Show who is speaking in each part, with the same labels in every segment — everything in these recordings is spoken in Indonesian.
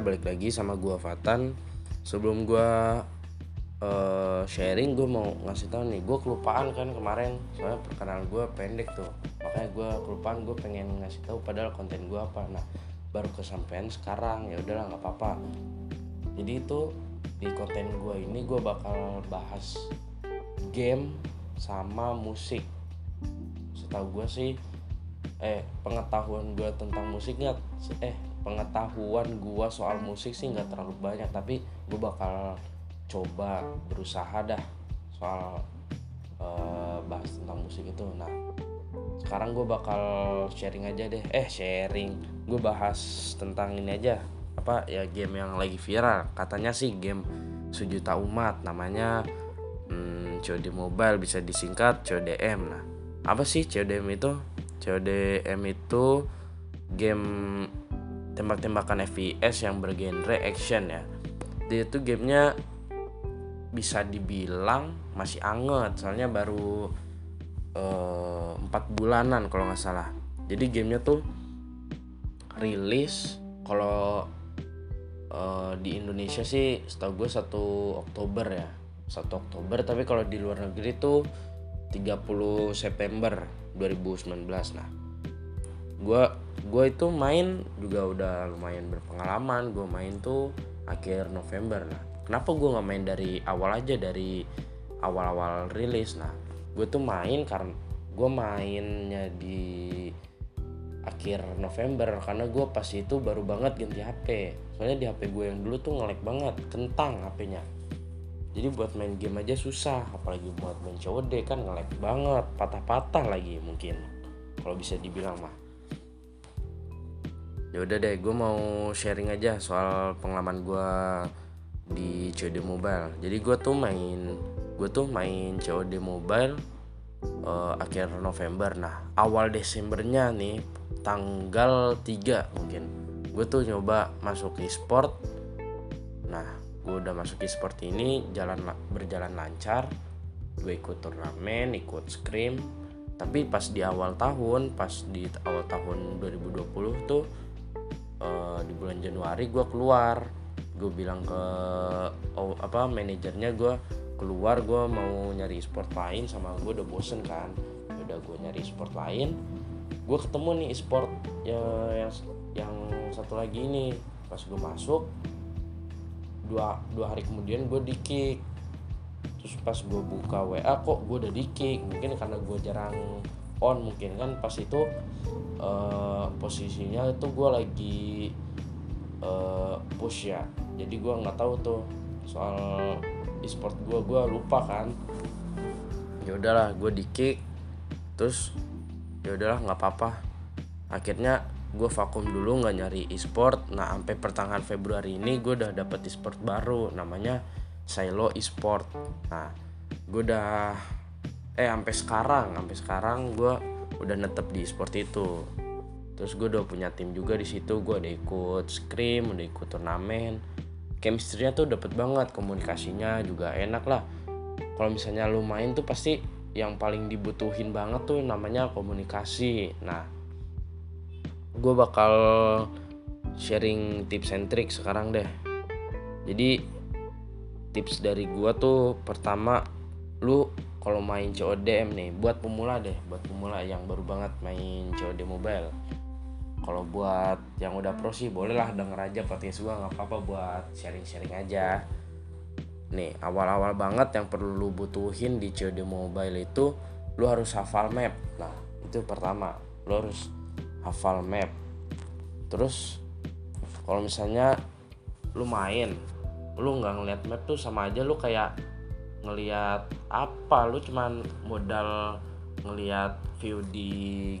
Speaker 1: balik lagi sama gua Fatan. Sebelum gua uh, sharing gue mau ngasih tahu nih gue kelupaan kan kemarin. Soalnya perkenalan gue pendek tuh. Makanya gue kelupaan gue pengen ngasih tahu padahal konten gue apa. Nah baru kesampaian sekarang ya udahlah nggak apa-apa. Jadi itu di konten gue ini gue bakal bahas game sama musik. Setahu gue sih eh pengetahuan gue tentang musik nggak? Eh pengetahuan gue soal musik sih nggak terlalu banyak tapi gue bakal coba berusaha dah soal uh, bahas tentang musik itu. Nah sekarang gue bakal sharing aja deh. Eh sharing. Gue bahas tentang ini aja. Apa ya game yang lagi viral. Katanya sih game sejuta umat. Namanya hmm, COD Mobile. Bisa disingkat CODM nah apa sih CODM itu? CODM itu game tembak-tembakan FPS yang bergenre action ya. Dia itu gamenya bisa dibilang masih anget soalnya baru eh, empat bulanan kalau nggak salah. Jadi gamenya tuh rilis kalau uh, di Indonesia sih setahu gue satu Oktober ya. Satu Oktober tapi kalau di luar negeri tuh 30 September 2019 nah gue gue itu main juga udah lumayan berpengalaman. Gue main tuh akhir November. Nah kenapa gue nggak main dari awal aja dari awal-awal rilis? Nah gue tuh main karena gue mainnya di akhir November karena gue pas itu baru banget ganti HP soalnya di HP gue yang dulu tuh ngelek banget kentang HP-nya jadi buat main game aja susah apalagi buat main COD kan ngelek banget patah-patah lagi mungkin kalau bisa dibilang mah ya udah deh gue mau sharing aja soal pengalaman gue di COD Mobile. Jadi gue tuh main gue tuh main COD Mobile uh, akhir November. Nah awal Desembernya nih tanggal 3 mungkin gue tuh nyoba masuk e-sport. Nah gue udah masuk e-sport ini jalan berjalan lancar. Gue ikut turnamen ikut scrim. Tapi pas di awal tahun pas di awal tahun 2020 tuh uh, di bulan Januari gue keluar. Gue bilang ke oh, apa manajernya gue keluar gue mau nyari sport lain sama gue udah bosen kan. Ya udah gue nyari sport lain. Gue ketemu nih sport ya, yang yang satu lagi ini. Pas gue masuk dua dua hari kemudian gue di kick terus pas gue buka wa kok gue udah di kick mungkin karena gue jarang on mungkin kan pas itu uh, posisinya itu gue lagi uh, push ya. Jadi gue nggak tahu tuh soal e-sport gue gue lupa kan. Ya udahlah gue di kick terus ya udahlah nggak apa-apa. Akhirnya gue vakum dulu nggak nyari e-sport. Nah sampai pertengahan Februari ini gue udah dapet e-sport baru namanya Silo e-sport. Nah gue udah eh sampai sekarang sampai sekarang gue udah netep di e-sport itu. Terus gue udah punya tim juga di situ gue udah ikut scrim udah ikut turnamen. Chemistry-nya tuh dapet banget komunikasinya juga enak lah. Kalau misalnya lu main tuh pasti yang paling dibutuhin banget tuh namanya komunikasi. Nah gue bakal sharing tips and trick sekarang deh. Jadi tips dari gue tuh pertama lu kalau main CODM nih buat pemula deh buat pemula yang baru banget main COD mobile. Kalau buat yang udah pro sih bolehlah denger aja podcast gue nggak apa-apa buat sharing-sharing aja. Nih awal-awal banget yang perlu lu butuhin di COD Mobile itu lu harus hafal map. Nah itu pertama lu harus hafal map. Terus kalau misalnya lu main lu nggak ngeliat map tuh sama aja lu kayak ngeliat apa? Lu cuman modal ngeliat view di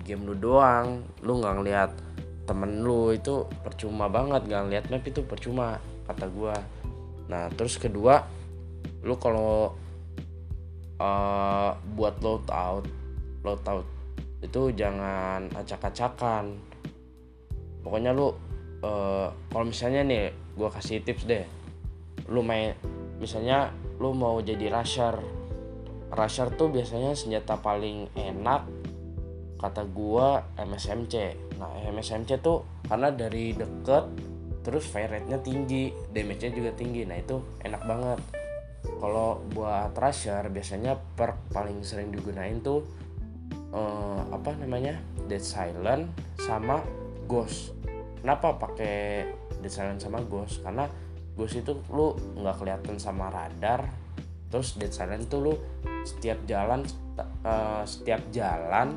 Speaker 1: game lu doang. Lu nggak ngeliat temen lu itu percuma banget. Gak lihat map itu percuma kata gua. Nah terus kedua lu kalau uh, buat load out load out itu jangan acak-acakan. Pokoknya lu uh, kalau misalnya nih gua kasih tips deh. Lu main misalnya lu mau jadi rusher rusher tuh biasanya senjata paling enak kata gua MSMC nah MSMC tuh karena dari deket terus fire rate-nya tinggi damage-nya juga tinggi. Nah itu enak banget. Kalau buat rusher biasanya perk paling sering digunain tuh uh, apa namanya dead silent sama ghost. Kenapa pakai dead silent sama ghost? Karena ghost itu lu nggak kelihatan sama radar terus dead silent tuh lu setiap jalan uh, setiap jalan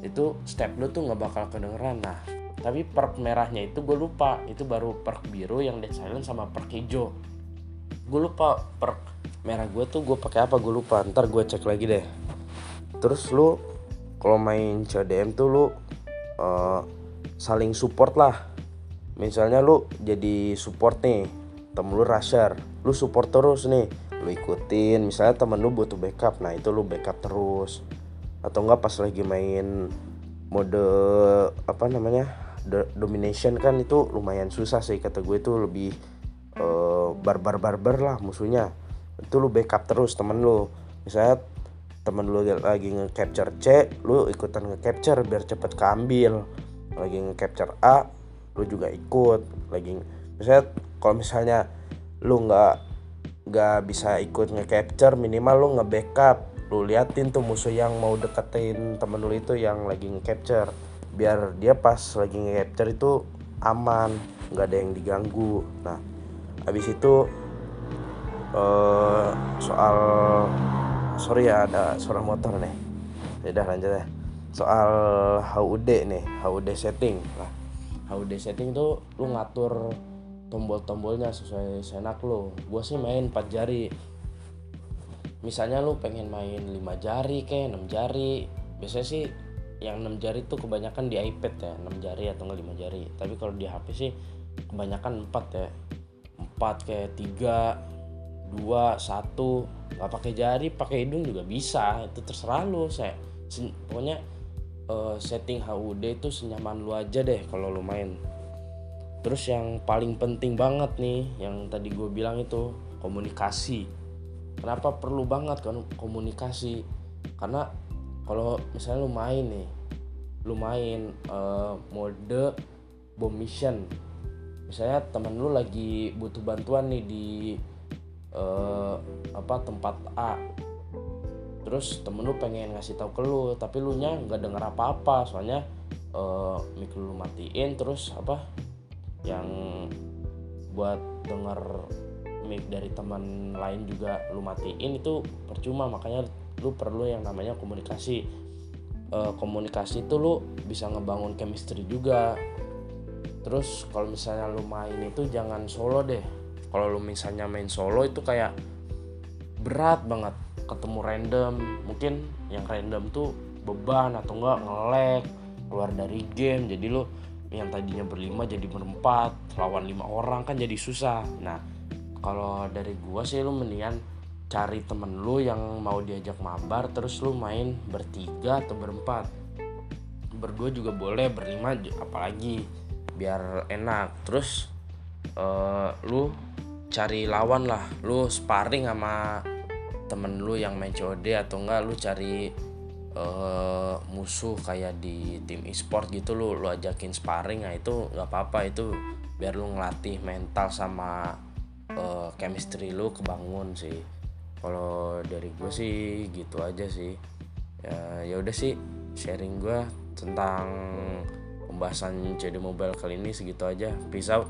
Speaker 1: itu step lu tuh nggak bakal kedengeran. Nah tapi perk merahnya itu gue lupa. Itu baru perk biru yang dead silent sama perk hijau. Gue lupa perk merah gue tuh gue pakai apa gue lupa. Ntar gue cek lagi deh. Terus lu kalau main CDM tuh lu uh, saling support lah. Misalnya lu jadi support nih temen lu rusher lu support terus nih. Lu ikutin misalnya temen lu butuh backup nah itu lu backup terus. Atau enggak pas lagi main mode apa namanya domination kan itu lumayan susah sih kata gue itu lebih uh, barbar barbar lah musuhnya. Itu lu backup terus temen lu. Misalnya temen lu lagi nge-capture C lu ikutan nge-capture biar cepet keambil. Lagi nge-capture A lu juga ikut. Lagi misalnya kalau misalnya lu nggak nggak bisa ikut nge-capture minimal lu nge-backup. Lu liatin tuh musuh yang mau deketin temen lu itu yang lagi nge-capture. Biar dia pas lagi nge-capture itu aman nggak ada yang diganggu. Nah habis itu uh, soal sorry ya ada suara motor nih. Ya udah lanjut ya. Soal HUD nih HUD setting. Lah HUD setting tuh lu ngatur tombol-tombolnya sesuai senak lu gue sih main 4 jari. Misalnya lu pengen main 5 jari kayak 6 jari. Biasanya sih yang 6 jari tuh kebanyakan di iPad ya 6 jari atau enggak 5 jari. Tapi kalau di HP sih kebanyakan 4 ya. 4 kayak 3 2 1 nggak pakai jari pakai hidung juga bisa. Itu terserah lu saya pokoknya uh, setting HUD itu senyaman lu aja deh kalau lu main terus yang paling penting banget nih yang tadi gue bilang itu komunikasi. Kenapa perlu banget kan komunikasi? Karena kalau misalnya lu main nih lu main uh, mode bomb mission. Misalnya temen lu lagi butuh bantuan nih di uh, apa tempat A. Terus temen lu pengen ngasih tahu ke lu tapi lu nya nggak denger apa-apa. Soalnya uh, mic lu matiin terus apa yang buat denger mic dari teman lain juga lu matiin itu percuma. Makanya lu perlu yang namanya komunikasi. E, komunikasi itu lu bisa ngebangun chemistry juga. Terus kalau misalnya lu main itu jangan solo deh. Kalau lu misalnya main solo itu kayak berat banget. Ketemu random. Mungkin yang random tuh beban atau enggak ngelek keluar dari game. Jadi lu yang tadinya berlima jadi berempat lawan lima orang kan jadi susah. Nah kalau dari gua sih lu mendingan cari temen lu yang mau diajak mabar terus lu main bertiga atau berempat. Berdua juga boleh berlima apalagi biar enak. Terus uh, lu cari lawan lah. Lu sparring sama temen lu yang main COD atau enggak lu cari uh, musuh kayak di tim e-sport gitu lu lu ajakin sparring nah itu nggak apa-apa itu biar lu ngelatih mental sama uh, chemistry lu kebangun sih. Kalau dari gue sih gitu aja sih. Ya ya udah sih sharing gue tentang pembahasan CD mobile kali ini segitu aja. Peace out